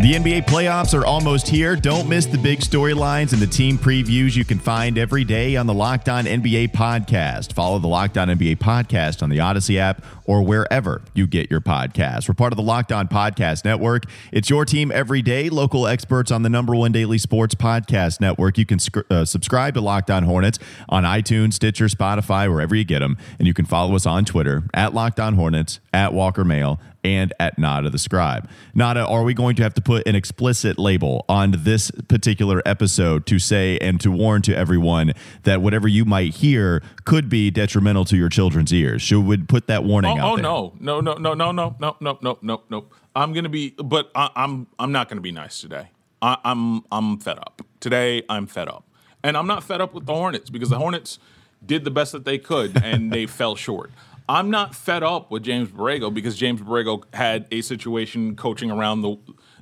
The NBA playoffs are almost here. Don't miss the big storylines and the team previews you can find every day on the Locked On NBA podcast. Follow the Locked On NBA podcast on the Odyssey app or wherever you get your podcasts. We're part of the Locked On Podcast Network. It's your team every day, local experts on the number one daily sports podcast network. You can uh, subscribe to Locked On Hornets on iTunes, Stitcher, Spotify, wherever you get them. And you can follow us on Twitter at Locked On Hornets, at Walker Mail and at Nada the Scribe. Nada, are we going to have to put an explicit label on this particular episode to say and to warn to everyone that whatever you might hear could be detrimental to your children's ears? Should we put that warning oh, out oh there? no, no, no, no, no, no, no, no, no, no, no. I'm gonna be, but I, I'm I'm not gonna be nice today. I, I'm I'm fed up today. I'm fed up, and I'm not fed up with the Hornets because the Hornets did the best that they could and they fell short. I'm not fed up with James Borrego because James Borrego had a situation coaching around the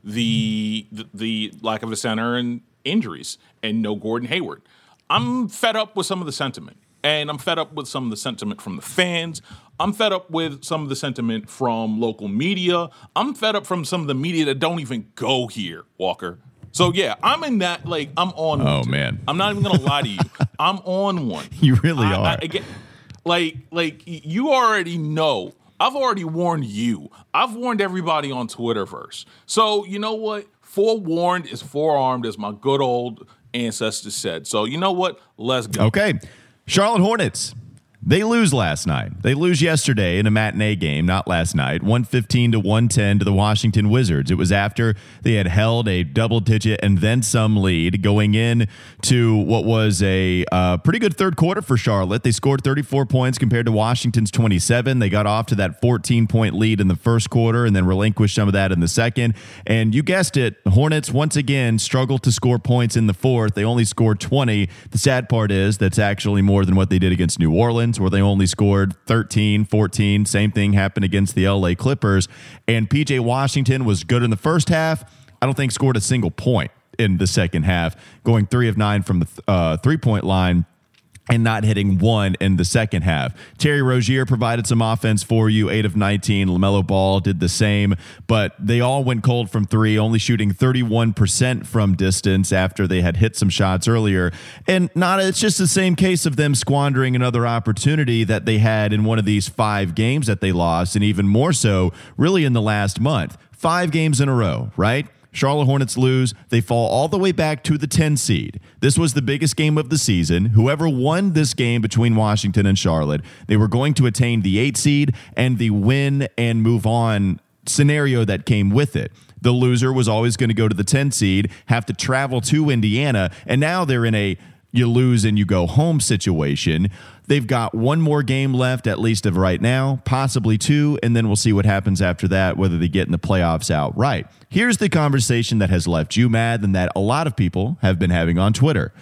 the the, the lack of a center and injuries and no Gordon Hayward. I'm fed up with some of the sentiment. And I'm fed up with some of the sentiment from the fans. I'm fed up with some of the sentiment from local media. I'm fed up from some of the media that don't even go here, Walker. So yeah, I'm in that like I'm on. Oh, man. I'm not even gonna lie to you. I'm on one. You really I- are. I- again, like like you already know. I've already warned you. I've warned everybody on Twitterverse. So you know what? Forewarned is forearmed, as my good old ancestors said. So you know what? Let's go. Okay. Charlotte Hornets. They lose last night. They lose yesterday in a matinee game, not last night, 115 to 110 to the Washington Wizards. It was after they had held a double digit and then some lead going in to what was a uh, pretty good third quarter for Charlotte. They scored 34 points compared to Washington's 27. They got off to that 14 point lead in the first quarter and then relinquished some of that in the second. And you guessed it, Hornets once again struggled to score points in the fourth. They only scored 20. The sad part is that's actually more than what they did against New Orleans where they only scored 13, 14. Same thing happened against the LA Clippers. And PJ Washington was good in the first half. I don't think scored a single point in the second half, going three of nine from the uh, three point line and not hitting one in the second half. Terry Rozier provided some offense for you, 8 of 19. LaMelo Ball did the same, but they all went cold from three, only shooting 31% from distance after they had hit some shots earlier. And not it's just the same case of them squandering another opportunity that they had in one of these five games that they lost, and even more so, really in the last month. Five games in a row, right? Charlotte Hornets lose. They fall all the way back to the 10 seed. This was the biggest game of the season. Whoever won this game between Washington and Charlotte, they were going to attain the 8 seed and the win and move on scenario that came with it. The loser was always going to go to the 10 seed, have to travel to Indiana, and now they're in a you lose and you go home situation. They've got one more game left, at least of right now, possibly two, and then we'll see what happens after that, whether they get in the playoffs outright. Here's the conversation that has left you mad and that a lot of people have been having on Twitter.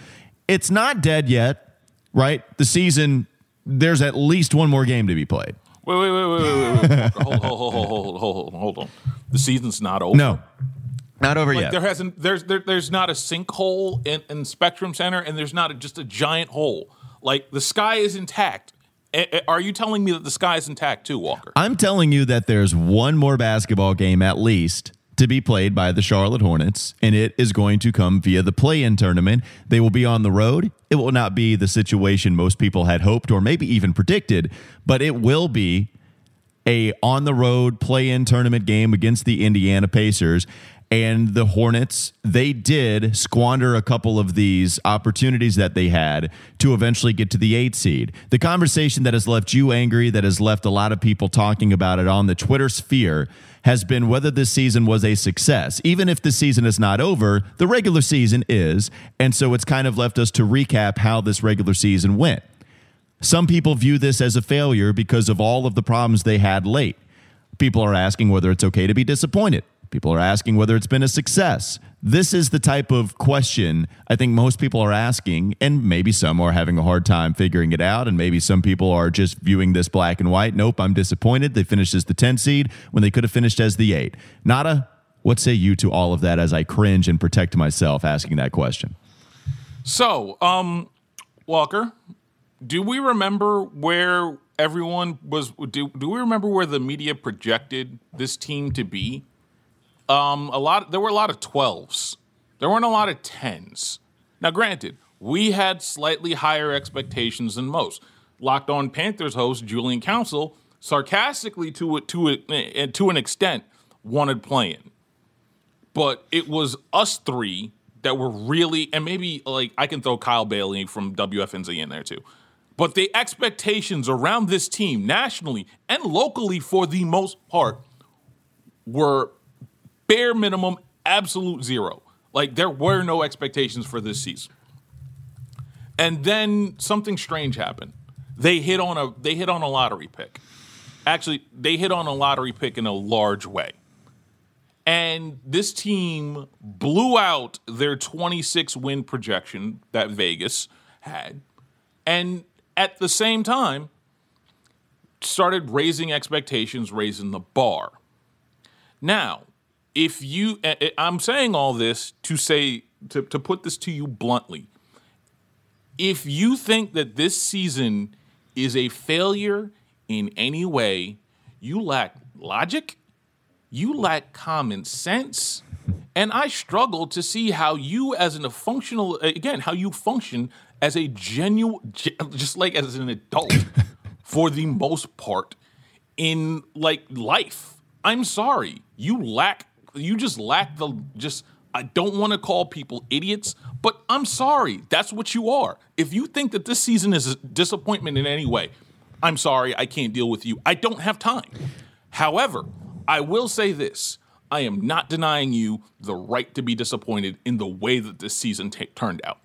It's not dead yet, right? The season, there's at least one more game to be played. Wait, wait, wait, wait, wait, wait. wait. hold, hold, hold, hold, hold, hold, hold on. The season's not over. No, not over Like yet. there hasn't there's there, there's not a sinkhole in, in Spectrum Center and there's not a, just a giant hole. Like the sky is intact. A- are you telling me that the sky is intact too, Walker? I'm telling you that there's one more basketball game at least to be played by the Charlotte Hornets, and it is going to come via the play in tournament. They will be on the road. It will not be the situation most people had hoped or maybe even predicted, but it will be a on the road play in tournament game against the Indiana Pacers. And the Hornets, they did squander a couple of these opportunities that they had to eventually get to the eight seed. The conversation that has left you angry, that has left a lot of people talking about it on the Twitter sphere, has been whether this season was a success. Even if the season is not over, the regular season is. And so it's kind of left us to recap how this regular season went. Some people view this as a failure because of all of the problems they had late. People are asking whether it's okay to be disappointed. People are asking whether it's been a success. This is the type of question I think most people are asking, and maybe some are having a hard time figuring it out, and maybe some people are just viewing this black and white. Nope, I'm disappointed. They finished as the 10 seed when they could have finished as the 8. Nada, what say you to all of that as I cringe and protect myself asking that question? So, um, Walker, do we remember where everyone was? Do, do we remember where the media projected this team to be? Um, a lot. There were a lot of twelves. There weren't a lot of tens. Now, granted, we had slightly higher expectations than most. Locked On Panthers host Julian Council sarcastically to to a, to an extent wanted playing, but it was us three that were really, and maybe like I can throw Kyle Bailey from WFNZ in there too. But the expectations around this team, nationally and locally for the most part, were bare minimum, absolute zero. Like there were no expectations for this season. And then something strange happened. They hit on a they hit on a lottery pick. Actually, they hit on a lottery pick in a large way. And this team blew out their 26 win projection that Vegas had. And at the same time, started raising expectations, raising the bar. Now, if you, I'm saying all this to say, to, to put this to you bluntly, if you think that this season is a failure in any way, you lack logic, you lack common sense, and I struggle to see how you, as an, a functional, again, how you function as a genuine, just like as an adult, for the most part, in like life. I'm sorry, you lack you just lack the just I don't want to call people idiots, but I'm sorry. That's what you are. If you think that this season is a disappointment in any way, I'm sorry. I can't deal with you. I don't have time. However, I will say this I am not denying you the right to be disappointed in the way that this season t- turned out.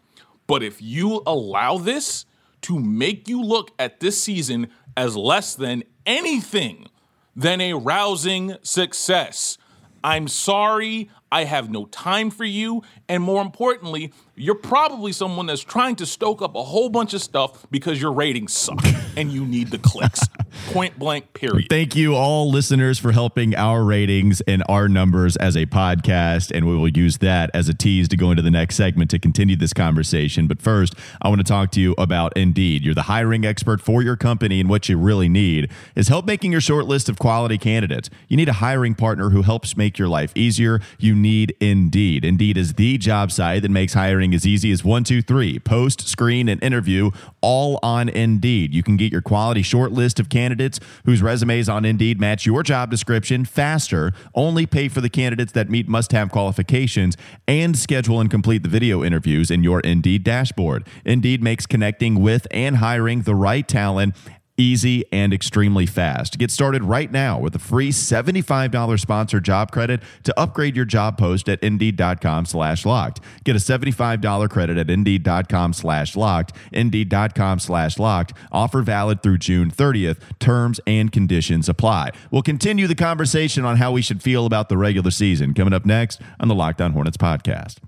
But if you allow this to make you look at this season as less than anything than a rousing success, I'm sorry, I have no time for you. And more importantly, you're probably someone that's trying to stoke up a whole bunch of stuff because your ratings suck and you need the clicks. Point blank, period. Thank you, all listeners, for helping our ratings and our numbers as a podcast. And we will use that as a tease to go into the next segment to continue this conversation. But first, I want to talk to you about Indeed. You're the hiring expert for your company, and what you really need is help making your short list of quality candidates. You need a hiring partner who helps make your life easier. You need Indeed. Indeed is the job site that makes hiring as easy as one, two, three post, screen, and interview all on Indeed. You can get your quality short list of candidates whose resumes on Indeed match your job description faster, only pay for the candidates that meet must have qualifications, and schedule and complete the video interviews in your Indeed dashboard. Indeed makes connecting with and hiring the right talent easy, and extremely fast. Get started right now with a free $75 sponsored job credit to upgrade your job post at indeed.com slash locked. Get a $75 credit at indeed.com slash locked, indeed.com slash locked. Offer valid through June 30th. Terms and conditions apply. We'll continue the conversation on how we should feel about the regular season coming up next on the Locked On Hornets podcast.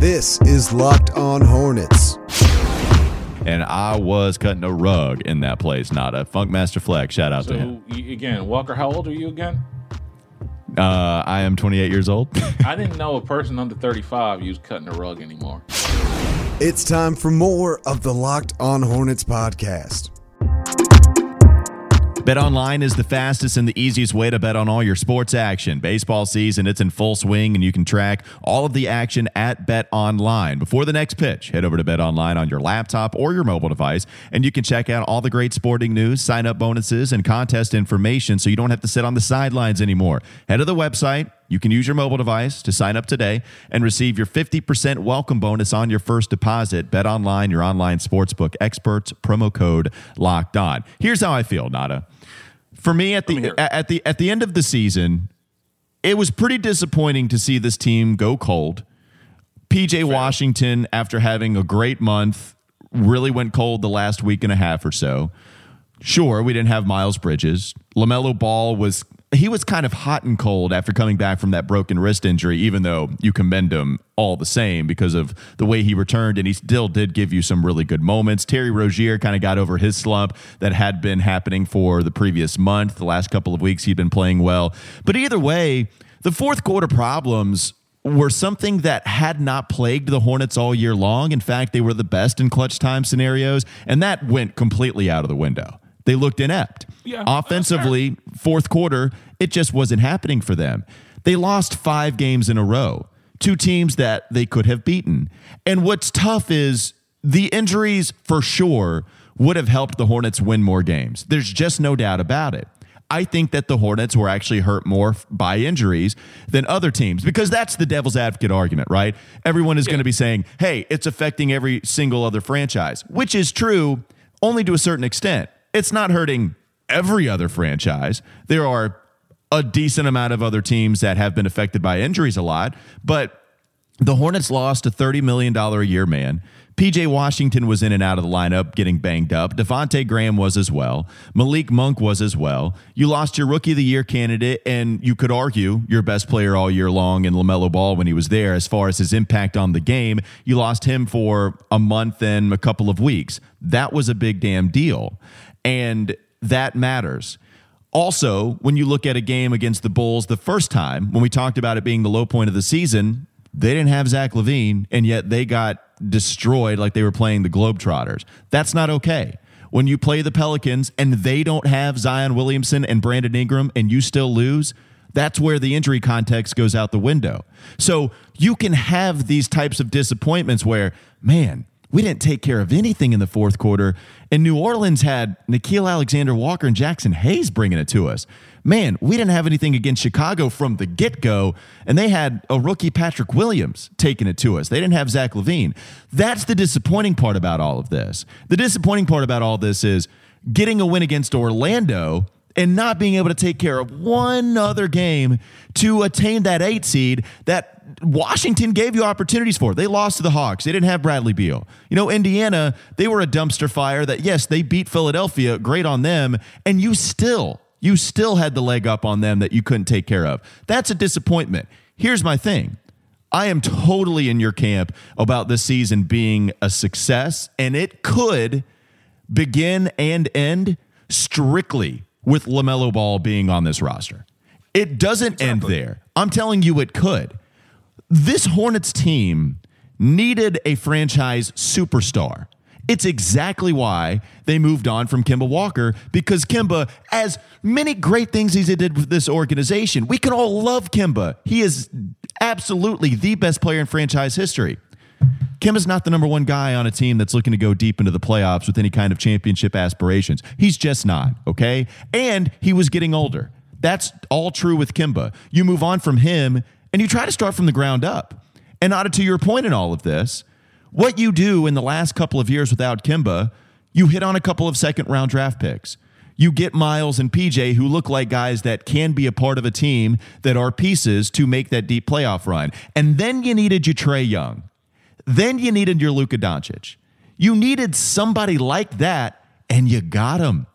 This is Locked On Hornets and I was cutting a rug in that place. Not a Funkmaster Flex. Shout out so, to him. Again, Walker, how old are you again? Uh, I am 28 years old. I didn't know a person under 35 used cutting a rug anymore. It's time for more of the Locked On Hornets podcast. Bet online is the fastest and the easiest way to bet on all your sports action. Baseball season, it's in full swing, and you can track all of the action at Bet Online. Before the next pitch, head over to Bet Online on your laptop or your mobile device, and you can check out all the great sporting news, sign up bonuses, and contest information so you don't have to sit on the sidelines anymore. Head to the website you can use your mobile device to sign up today and receive your 50% welcome bonus on your first deposit. Bet online, your online sportsbook experts, promo code locked on. Here's how I feel, Nada. For me at the at the at the end of the season, it was pretty disappointing to see this team go cold. PJ Fair. Washington, after having a great month, really went cold the last week and a half or so. Sure, we didn't have Miles Bridges. LaMelo Ball was he was kind of hot and cold after coming back from that broken wrist injury, even though you commend him all the same because of the way he returned. And he still did give you some really good moments. Terry Rozier kind of got over his slump that had been happening for the previous month. The last couple of weeks, he'd been playing well. But either way, the fourth quarter problems were something that had not plagued the Hornets all year long. In fact, they were the best in clutch time scenarios, and that went completely out of the window. They looked inept. Yeah, Offensively, fourth quarter, it just wasn't happening for them. They lost five games in a row, two teams that they could have beaten. And what's tough is the injuries for sure would have helped the Hornets win more games. There's just no doubt about it. I think that the Hornets were actually hurt more by injuries than other teams because that's the devil's advocate argument, right? Everyone is going to be saying, hey, it's affecting every single other franchise, which is true only to a certain extent. It's not hurting every other franchise. There are a decent amount of other teams that have been affected by injuries a lot, but the Hornets lost a $30 million a year man. PJ Washington was in and out of the lineup getting banged up. Devonte Graham was as well. Malik Monk was as well. You lost your rookie of the year candidate, and you could argue your best player all year long in LaMelo Ball when he was there as far as his impact on the game. You lost him for a month and a couple of weeks. That was a big damn deal. And that matters. Also, when you look at a game against the Bulls the first time, when we talked about it being the low point of the season, they didn't have Zach LaVine, and yet they got destroyed like they were playing the Globetrotters. That's not okay. When you play the Pelicans and they don't have Zion Williamson and Brandon Ingram and you still lose, that's where the injury context goes out the window. So you can have these types of disappointments where, man, we didn't take care of anything in the fourth quarter. And New Orleans had Nickeil Alexander Walker and Jaxson Hayes bringing it to us. Man, we didn't have anything against Chicago from the get go, and they had a rookie Patrick Williams taking it to us. They didn't have Zach LaVine. That's the disappointing part about all of this. The disappointing part about all this is getting a win against Orlando and not being able to take care of one other game to attain that eight seed that Washington gave you opportunities for. They lost to the Hawks. They didn't have Bradley Beal. You know, Indiana, they were a dumpster fire that, yes, they beat Philadelphia. Great on them. And you still, you still had the leg up on them that you couldn't take care of. That's a disappointment. Here's my thing. I am totally in your camp about this season being a success, and it could begin and end strictly with LaMelo Ball being on this roster. It doesn't end there. I'm telling you, it could. This Hornets team needed a franchise superstar. It's exactly why they moved on from Kemba Walker because Kemba, as many great things he did with this organization, we can all love Kemba. He is absolutely the best player in franchise history. Kemba's not the number one guy on a team that's looking to go deep into the playoffs with any kind of championship aspirations. He's just not, okay? And he was getting older. That's all true with Kemba. You move on from him and you try to start from the ground up. And Otto, to your point in all of this, what you do in the last couple of years without Kemba, you hit on a couple of second round draft picks. You get Miles and PJ who look like guys that can be a part of a team that are pieces to make that deep playoff run. And then you needed your Trae Young. Then you needed your Luka Doncic. You needed somebody like that, and you got him.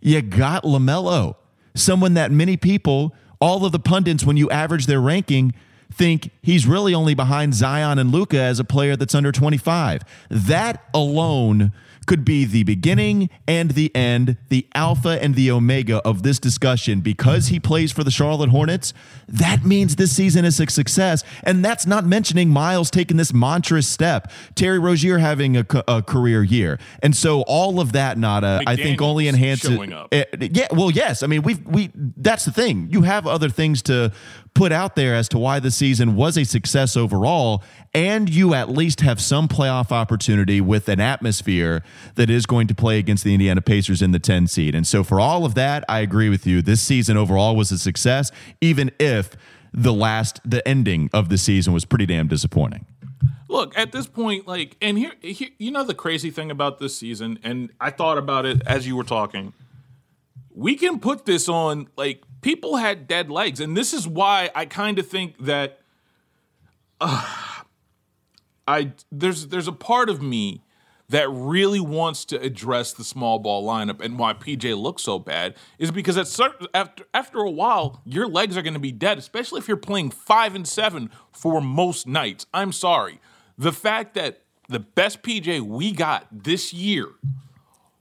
You got LaMelo, someone that many people, all of the pundits, when you average their ranking, think he's really only behind Zion and Luka as a player that's under 25. That alone could be the beginning and the end, the alpha and the omega of this discussion. Because he plays for the Charlotte Hornets, that means this season is a success. And that's not mentioning Miles taking this monstrous step, Terry Rozier having a, a career year. And so all of that, Nada, I think only enhances. showing up. it. Yeah, well, yes. I mean, we we that's the thing. You have other things to put out there as to why the season was a success overall, and you at least have some playoff opportunity with an atmosphere that is going to play against the Indiana Pacers in the 10 seed. And so, for all of that, I agree with you. This season overall was a success, even if the last, the ending of the season was pretty damn disappointing. Look, at this point, like, and here, here, you know, the crazy thing about this season, and I thought about it as you were talking. We can put this on, like, people had dead legs, and this is why I kind of think that, uh, I there's there's a part of me that really wants to address the small ball lineup and why PJ looks so bad is because at certain, after after a while your legs are going to be dead, especially if you're playing five and seven for most nights. I'm sorry, the fact that the best PJ we got this year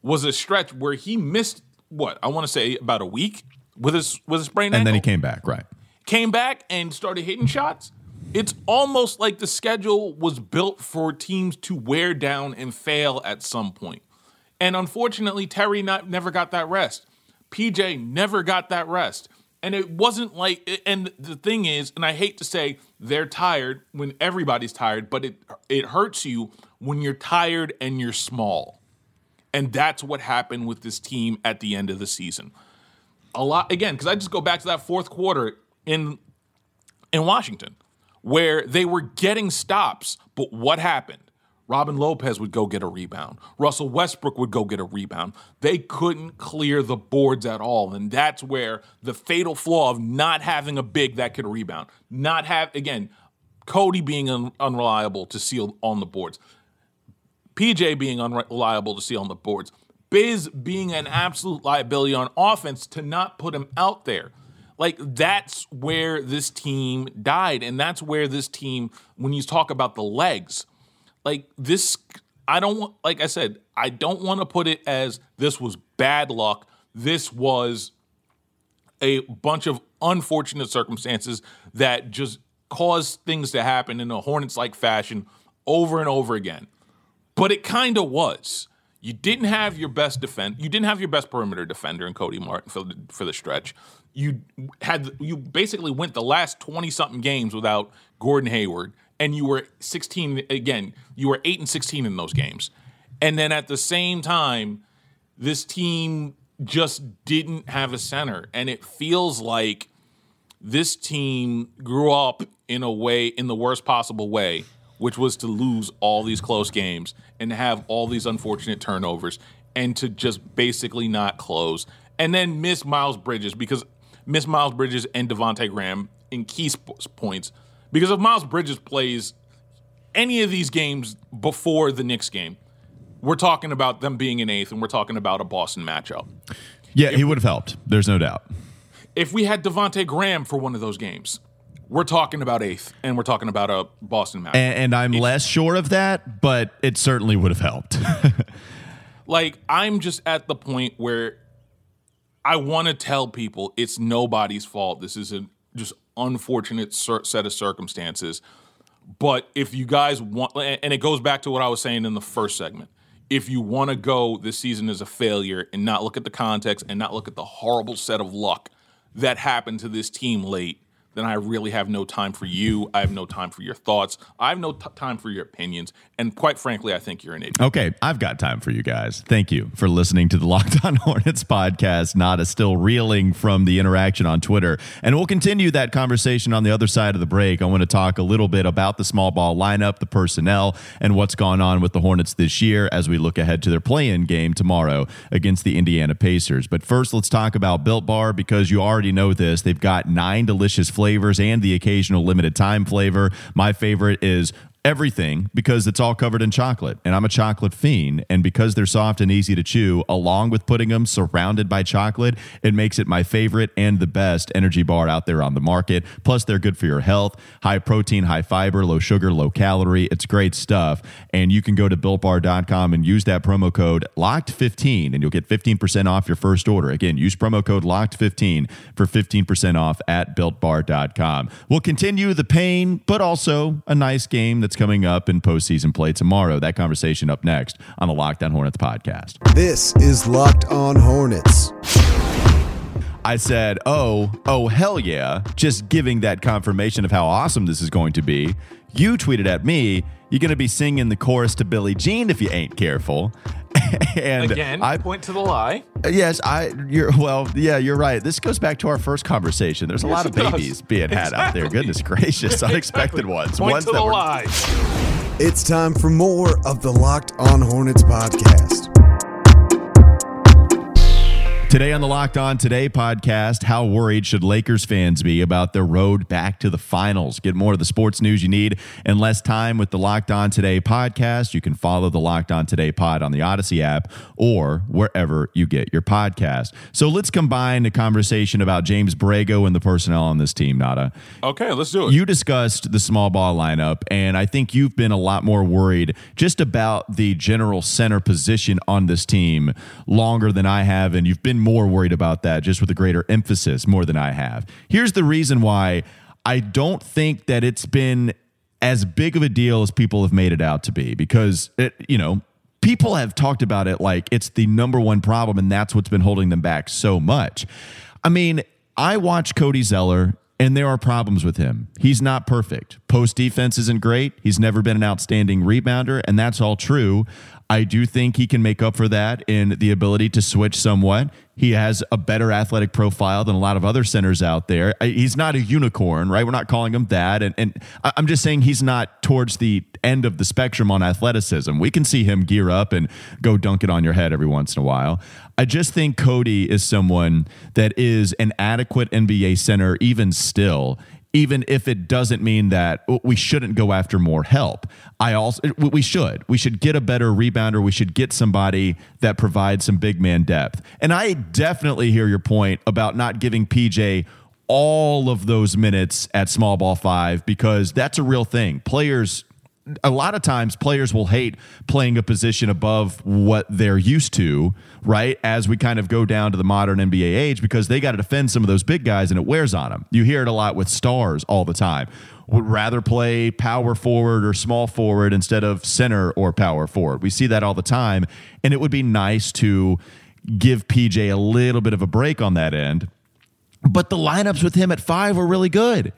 was a stretch where he missed what I want to say about a week with his with his sprained And ankle then he came back, right? came back and started hitting shots, it's almost like the schedule was built for teams to wear down and fail at some point. And unfortunately, Terry not, never got that rest. PJ never got that rest. And it wasn't like, and the thing is, and I hate to say they're tired when everybody's tired, but it it hurts you when you're tired and you're small. And that's what happened with this team at the end of the season. A lot again, because I just go back to that fourth quarter in in Washington, where they were getting stops, but what happened? Robin Lopez would go get a rebound. Russell Westbrook would go get a rebound. They couldn't clear the boards at all. And that's where the fatal flaw of not having a big that could rebound, not have, again, Cody being un- unreliable to seal on the boards, PJ being unreliable to seal on the boards, Biz being an absolute liability on offense to not put him out there. Like that's where this team died, and that's where this team, when you talk about the legs, like this, I don't want, like I said, I don't want to put it as this was bad luck. This was a bunch of unfortunate circumstances that just caused things to happen in a Hornets like fashion over and over again. But it kind of was. You didn't have your best defend. You didn't have your best perimeter defender in Cody Martin for the, for the stretch. You had you basically went the last twenty something games without Gordon Hayward, and you were sixteen again. You were eight and sixteen in those games, and then at the same time, this team just didn't have a center, and it feels like this team grew up in a way in the worst possible way which was to lose all these close games and have all these unfortunate turnovers and to just basically not close and then miss Miles Bridges because miss Miles Bridges and Devonte Graham in key sp- points because if Miles Bridges plays any of these games before the Knicks game, we're talking about them being in eighth and we're talking about a Boston matchup. Yeah, he would have helped. There's no doubt. If we had Devonte Graham for one of those games, we're talking about eighth, and we're talking about a Boston match. And, and I'm less sure of that, but it certainly would have helped. like I'm just at the point where I want to tell people it's nobody's fault. This is a just unfortunate set of circumstances. But if you guys want, and it goes back to what I was saying in the first segment. If you want to go this season as a failure and not look at the context and not look at the horrible set of luck that happened to this team late, then I really have no time for you. I have no time for your thoughts. I have no t- time for your opinions. And quite frankly, I think you're an idiot. Okay, I've got time for you guys. Thank you for listening to the Locked On Hornets podcast. Nada still reeling from the interaction on Twitter. And we'll continue that conversation on the other side of the break. I want to talk a little bit about the small ball lineup, the personnel, and what's gone on with the Hornets this year as we look ahead to their play in game tomorrow against the Indiana Pacers. But first, let's talk about Built Bar because you already know this. They've got nine delicious flavors flavors and the occasional limited time flavor. My favorite is everything because it's all covered in chocolate. And I'm a chocolate fiend. And because they're soft and easy to chew along with putting them surrounded by chocolate it makes it my favorite and the best energy bar out there on the market. Plus they're good for your health. High protein high fiber low sugar low calorie. It's great stuff. And you can go to builtbar.com and use that promo code locked15 and you'll get 15% off your first order. Again use promo code locked15 for 15% off at builtbar.com we'll continue the pain but also a nice game that's coming up in postseason play tomorrow. That conversation up next on the Locked On Hornets podcast. This is Locked On Hornets. I said, oh, oh, hell yeah. Just giving that confirmation of how awesome this is going to be. You tweeted at me, you're going to be singing the chorus to Billie Jean if you ain't careful. and again, I point to the lie. Yes, I. You're well. Yeah, you're right. This goes back to our first conversation. There's a yes, lot of babies does. being had exactly. out there. Goodness gracious, unexpected exactly. ones. Point ones to the were- lie. It's time for more of the Locked On Hornets podcast. Today on the Locked On Today podcast, how worried should Lakers fans be about their road back to the finals? Get more of the sports news you need and less time with the Locked On Today podcast. You can follow the Locked On Today pod on the Odyssey app or wherever you get your podcast. So let's combine the conversation about James Borrego and the personnel on this team, Nada. Okay, let's do it. You discussed the small ball lineup, and I think you've been a lot more worried just about the general center position on this team longer than I have, and you've been more worried about that just with a greater emphasis more than I have. Here's the reason why I don't think that it's been as big of a deal as people have made it out to be because it, you know, people have talked about it like it's the number one problem and that's what's been holding them back so much. I mean, I watch Cody Zeller and there are problems with him. He's not perfect. Post defense isn't great. He's never been an outstanding rebounder, and that's all true. I do think he can make up for that in the ability to switch somewhat. He has a better athletic profile than a lot of other centers out there. He's not a unicorn, right? We're not calling him that. And, and I'm just saying he's not towards the end of the spectrum on athleticism. We can see him gear up and go dunk it on your head every once in a while. I just think Cody is someone that is an adequate NBA center, even still even if it doesn't mean that we shouldn't go after more help. I also we should. We should get a better rebounder. We should get somebody that provides some big man depth. And I definitely hear your point about not giving PJ all of those minutes at small ball 5 because that's a real thing. Players a lot of times players will hate playing a position above what they're used to, right? As we kind of go down to the modern NBA age because they got to defend some of those big guys and it wears on them. You hear it a lot with stars all the time. Would rather play power forward or small forward instead of center or power forward. We see that all the time. And it would be nice to give PJ a little bit of a break on that end. But the lineups with him at five were really good.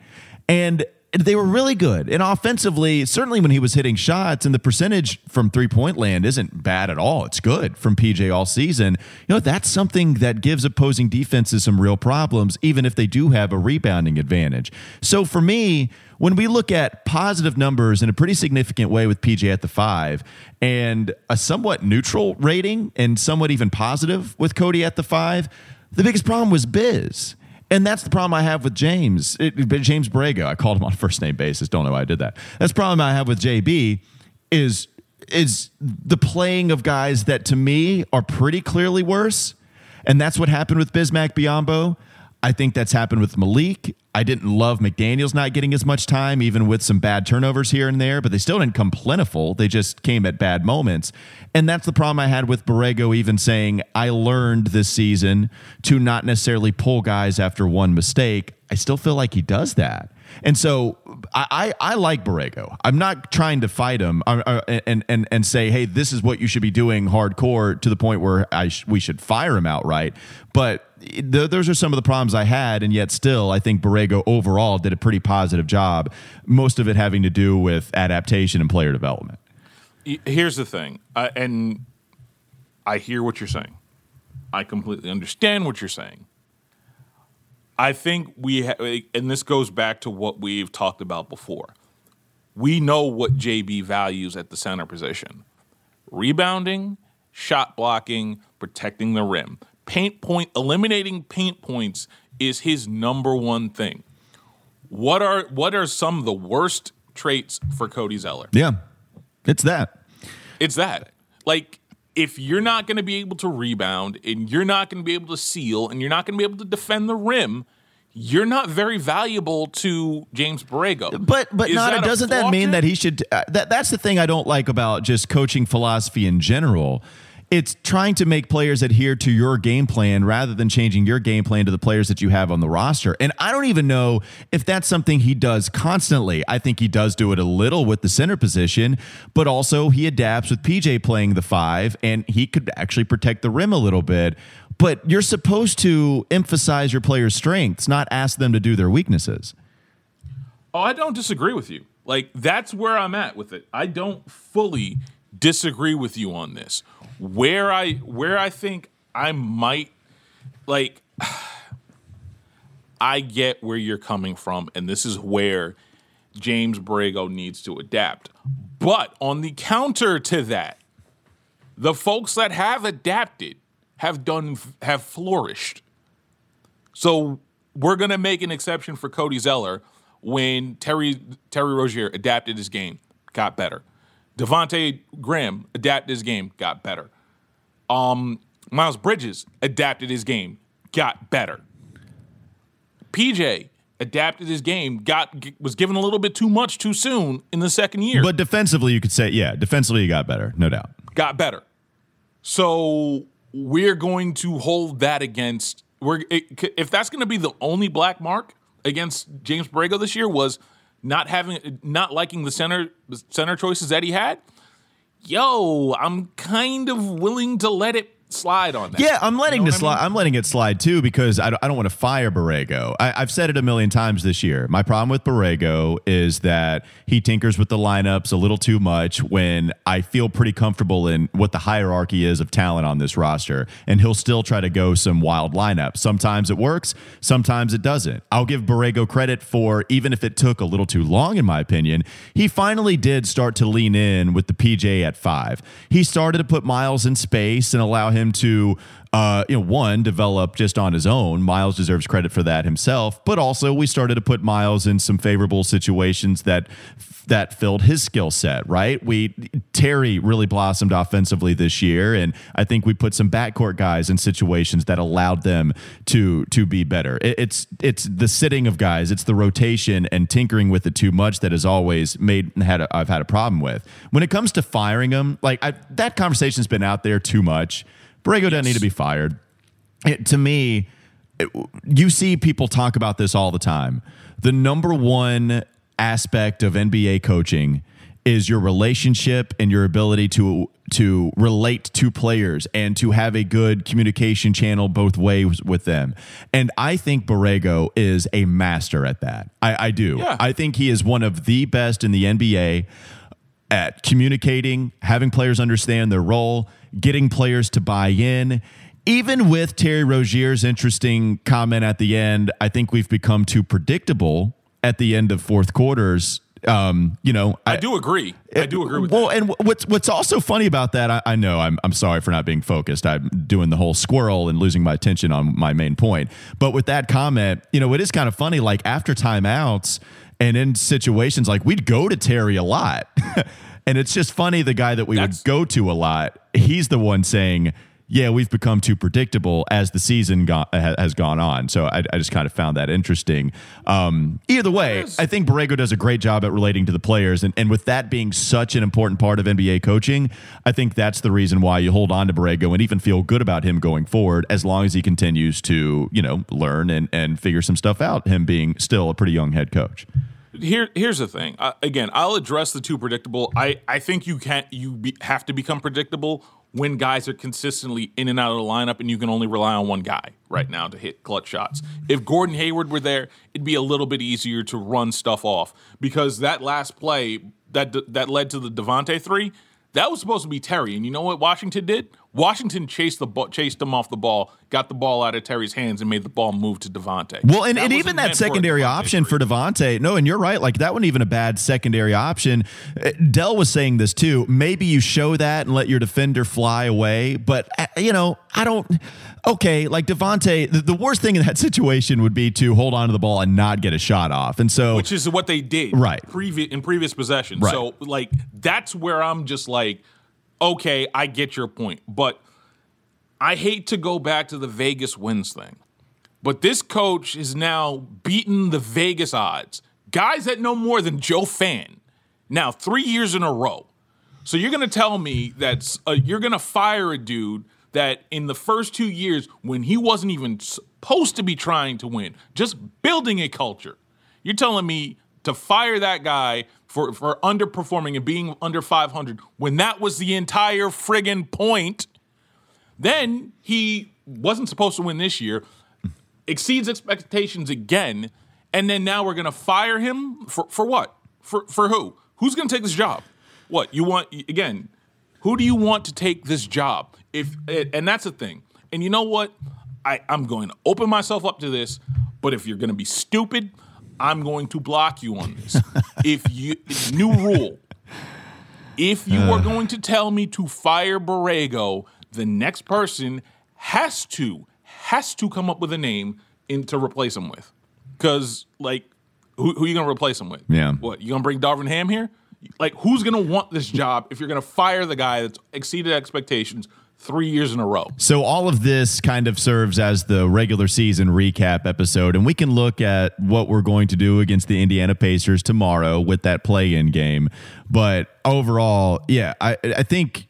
And they were really good. And offensively, certainly when he was hitting shots, and the percentage from three point land isn't bad at all. It's good from PJ all season. You know, that's something that gives opposing defenses some real problems, even if they do have a rebounding advantage. So for me, when we look at positive numbers in a pretty significant way with PJ at the five and a somewhat neutral rating and somewhat even positive with Cody at the five, the biggest problem was Biz. And that's the problem I have with James. It, James Borrego. I called him on first name basis. Don't know why I did that. That's the problem I have with JB is is the playing of guys that to me are pretty clearly worse. And that's what happened with Bismack Biyombo. I think that's happened with Malik. I didn't love McDaniels not getting as much time, even with some bad turnovers here and there, but they still didn't come plentiful. They just came at bad moments. And that's the problem I had with Borrego, even saying, I learned this season to not necessarily pull guys after one mistake. I still feel like he does that. And so I, I, like Borrego. I'm not trying to fight him uh, uh, and, and, and say, hey, this is what you should be doing hardcore to the point where I sh- we should fire him outright. But th- those are some of the problems I had. And yet, still, I think Borrego overall did a pretty positive job, most of it having to do with adaptation and player development. Here's the thing, uh, and I hear what you're saying. I completely understand what you're saying. I think we ha- and this goes back to what we've talked about before. We know what JB values at the center position. Rebounding, shot blocking, protecting the rim. Paint point eliminating paint points is his number one thing. What are what are some of the worst traits for Cody Zeller? Yeah. It's that. It's that. Like if you're not going to be able to rebound and you're not going to be able to seal and you're not going to be able to defend the rim, you're not very valuable to James Borrego. But but not, doesn't that mean that he should? Uh, that that's the thing I don't like about just coaching philosophy in general it's trying to make players adhere to your game plan rather than changing your game plan to the players that you have on the roster. And I don't even know if that's something he does constantly. I think he does do it a little with the center position, but also he adapts with PJ playing the five and he could actually protect the rim a little bit. But you're supposed to emphasize your players' strengths, not ask them to do their weaknesses. Oh, I don't disagree with you. Like, that's where I'm at with it. I don't fully disagree with you on this where I where I think I might like I get where you're coming from, and this is where James Borrego needs to adapt. But on the counter to that, the folks that have adapted have done have flourished. So we're gonna make an exception for Cody Zeller when Terry Terry Rozier adapted his game, got better. Devonte Graham adapted his game, got better. Um, Miles Bridges adapted his game, got better. PJ adapted his game, got was given a little bit too much too soon in the second year. But defensively, you could say, yeah, defensively, you got better, no doubt. Got better. So we're going to hold that against. We're if that's going to be the only black mark against James Borrego this year was not having, not liking the center center choices that he had. Yo, I'm kind of willing to let it slide on that. Yeah, I'm letting You know this I slide. mean? I'm letting it slide too because I don't, I don't want to fire Borrego. I, I've said it a million times this year. My problem with Borrego is that he tinkers with the lineups a little too much when I feel pretty comfortable in what the hierarchy is of talent on this roster, and he'll still try to go some wild lineups. Sometimes it works, sometimes it doesn't. I'll give Borrego credit for even if it took a little too long, in my opinion, he finally did start to lean in with the PJ at five. He started to put Miles in space and allow him to uh, you know, one, develop just on his own. Miles deserves credit for that himself, but also we started to put Miles in some favorable situations that that filled his skill set. Right? We Terry really blossomed offensively this year, and I think we put some backcourt guys in situations that allowed them to to be better. It, it's it's the sitting of guys, it's the rotation and tinkering with it too much that has always made had a, I've had a problem with. When it comes to firing them, like I, that conversation's been out there too much. Borrego doesn't need to be fired. It, to me, it- you see people talk about this all the time. The number one aspect of NBA coaching is your relationship and your ability to to relate to players and to have a good communication channel both ways with them. And I think Borrego is a master at that. I, I do. Yeah. I think he is one of the best in the NBA at communicating, having players understand their role, getting players to buy in. Even with Terry Rozier's interesting comment at the end, I think we've become too predictable at the end of fourth quarters. Um, you know, I do agree. I do agree with well, that. and what's what's also funny about that, I, I know I'm I'm sorry for not being focused. I'm doing the whole squirrel and losing my attention on my main point. But with that comment, you know, it is kind of funny. Like after timeouts and in situations like we'd go to Terry a lot, and it's just funny the guy that we That's- would go to a lot. He's the one saying. Yeah, we've become too predictable as the season go- ha- has gone on. So I, I just kind of found that interesting. Um, either way, I think Borrego does a great job at relating to the players. And, and with that being such an important part of NBA coaching, I think that's the reason why you hold on to Borrego and even feel good about him going forward as long as he continues to, you know, learn and, and figure some stuff out, him being still a pretty young head coach. Here, here's the thing. Uh, again, I'll address the too predictable. I, I think you can't. You be, have to become predictable when guys are consistently in and out of the lineup, and you can only rely on one guy right now to hit clutch shots. If Gordon Hayward were there, it'd be a little bit easier to run stuff off because that last play that that led to the Devonte three. That was supposed to be Terry, and you know what Washington did? Washington chased the ball, chased him off the ball, got the ball out of Terry's hands, and made the ball move to Devonte. Well, and, That and even that meant for secondary option for Devonte. No, and you're right. Like that wasn't even a bad secondary option. Uh, Dell was saying this too. Maybe you show that and let your defender fly away. But, uh, you know, I don't. Okay, like Devonte, the, the worst thing in that situation would be to hold on to the ball and not get a shot off. And so, which is what they did Right. previ- in previous possessions. Right. So like that's where I'm just like, okay, I get your point, but I hate to go back to the Vegas wins thing. But this coach is now beaten the Vegas odds. Guys that know more than Joe Fan. Now, three years in a row. So you're going to tell me that uh, you're going to fire a dude that in the first two years, when he wasn't even supposed to be trying to win, just building a culture, you're telling me to fire that guy for, for underperforming and being under 500 when that was the entire friggin' point. Then he wasn't supposed to win this year, exceeds expectations again, and then now we're going to fire him for, for what? For, for who? Who's going to take this job? What you want again? Who do you want to take this job? If eh, and that's the thing. And you know what? I, I'm going to open myself up to this, but if you're going to be stupid, I'm going to block you on this. if you new rule, if you are uh. going to tell me to fire Borrego, the next person has to has to come up with a name in to replace him with, because like who, who are you gonna replace him with? Yeah. What you gonna bring Darvin Ham here? Like who's gonna want this job if you're gonna fire the guy that's exceeded expectations three years in a row? So all of this kind of serves as the regular season recap episode, and we can look at what we're going to do against the Indiana Pacers tomorrow with that play-in game. But overall, yeah, I, I think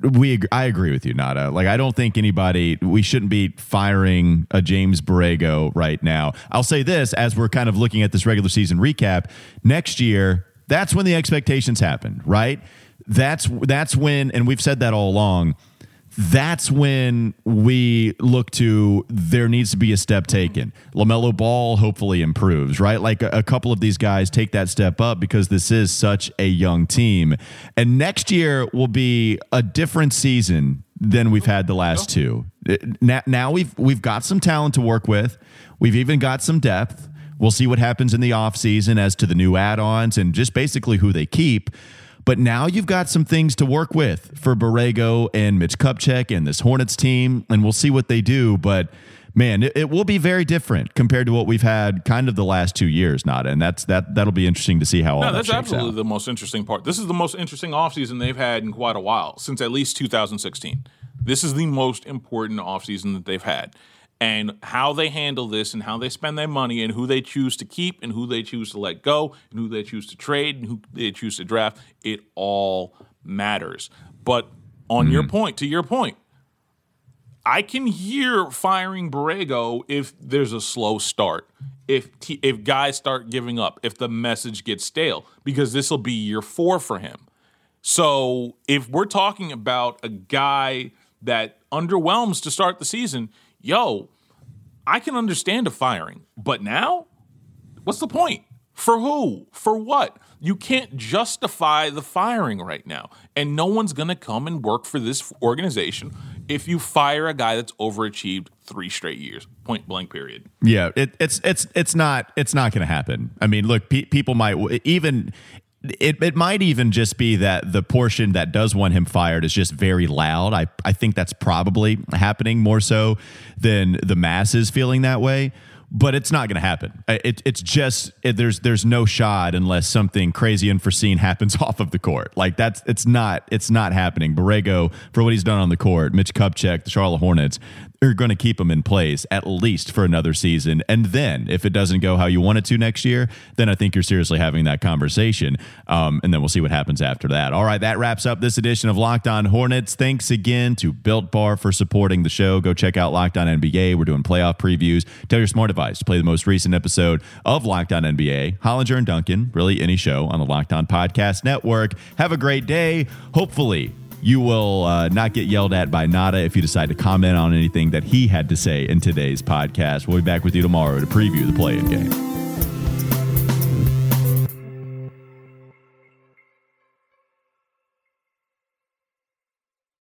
we I agree with you, Nada. Like I don't think anybody we shouldn't be firing a James Borrego right now. I'll say this as we're kind of looking at this regular season recap next year. That's when the expectations happen, right? That's that's when, and we've said that all along. That's when we look to there needs to be a step taken. LaMelo Ball hopefully improves, right? Like a, a couple of these guys take that step up because this is such a young team. And next year will be a different season than we've had the last oh. two. Uh, now, now we've we've got some talent to work with. We've even got some depth. We'll see what happens in the offseason as to the new add-ons and just basically who they keep. But now you've got some things to work with for Borrego and Mitch Kupchak and this Hornets team, and we'll see what they do. But man, it, it will be very different compared to what we've had kind of the last two years, not and that's that that'll be interesting to see how all No, that that's absolutely out. the most interesting part. This is the most interesting offseason they've had in quite a while, since at least 2016. This is the most important offseason that they've had. And how they handle this and how they spend their money and who they choose to keep and who they choose to let go and who they choose to trade and who they choose to draft, it all matters. But on your mm-hmm. point, to your point, I can hear firing Borrego if there's a slow start, if t- if guys start giving up, if the message gets stale, because this will be year four for him. So if we're talking about a guy that underwhelms to start the season, yo, I can understand a firing, but now, what's the point? For who? For what? You can't justify the firing right now. And no one's going to come and work for this organization if you fire a guy that's overachieved three straight years, point blank, period. Yeah, it, it's it's it's not it's not going to happen. I mean, look, pe- people might even it it might even just be that the portion that does want him fired is just very loud. I I think that's probably happening more so than the masses feeling that way. But it's not going to happen. It, it's just it, there's there's no shot unless something crazy unforeseen happens off of the court. Like that's it's not it's not happening. Borrego for what he's done on the court, Mitch Kupchak, the Charlotte Hornets, are going to keep him in place at least for another season. And then if it doesn't go how you want it to next year, then I think you're seriously having that conversation. Um, and then we'll see what happens after that. All right, that wraps up this edition of Locked On Hornets. Thanks again to Built Bar for supporting the show. Go check out Locked On NBA. We're doing playoff previews. Tell your smart device to play the most recent episode of Locked On NBA. Hollinger and Duncan, really any show on the Locked On Podcast Network. Have a great day. Hopefully, you will uh, not get yelled at by Nada if you decide to comment on anything that he had to say in today's podcast. We'll be back with you tomorrow to preview the play in game.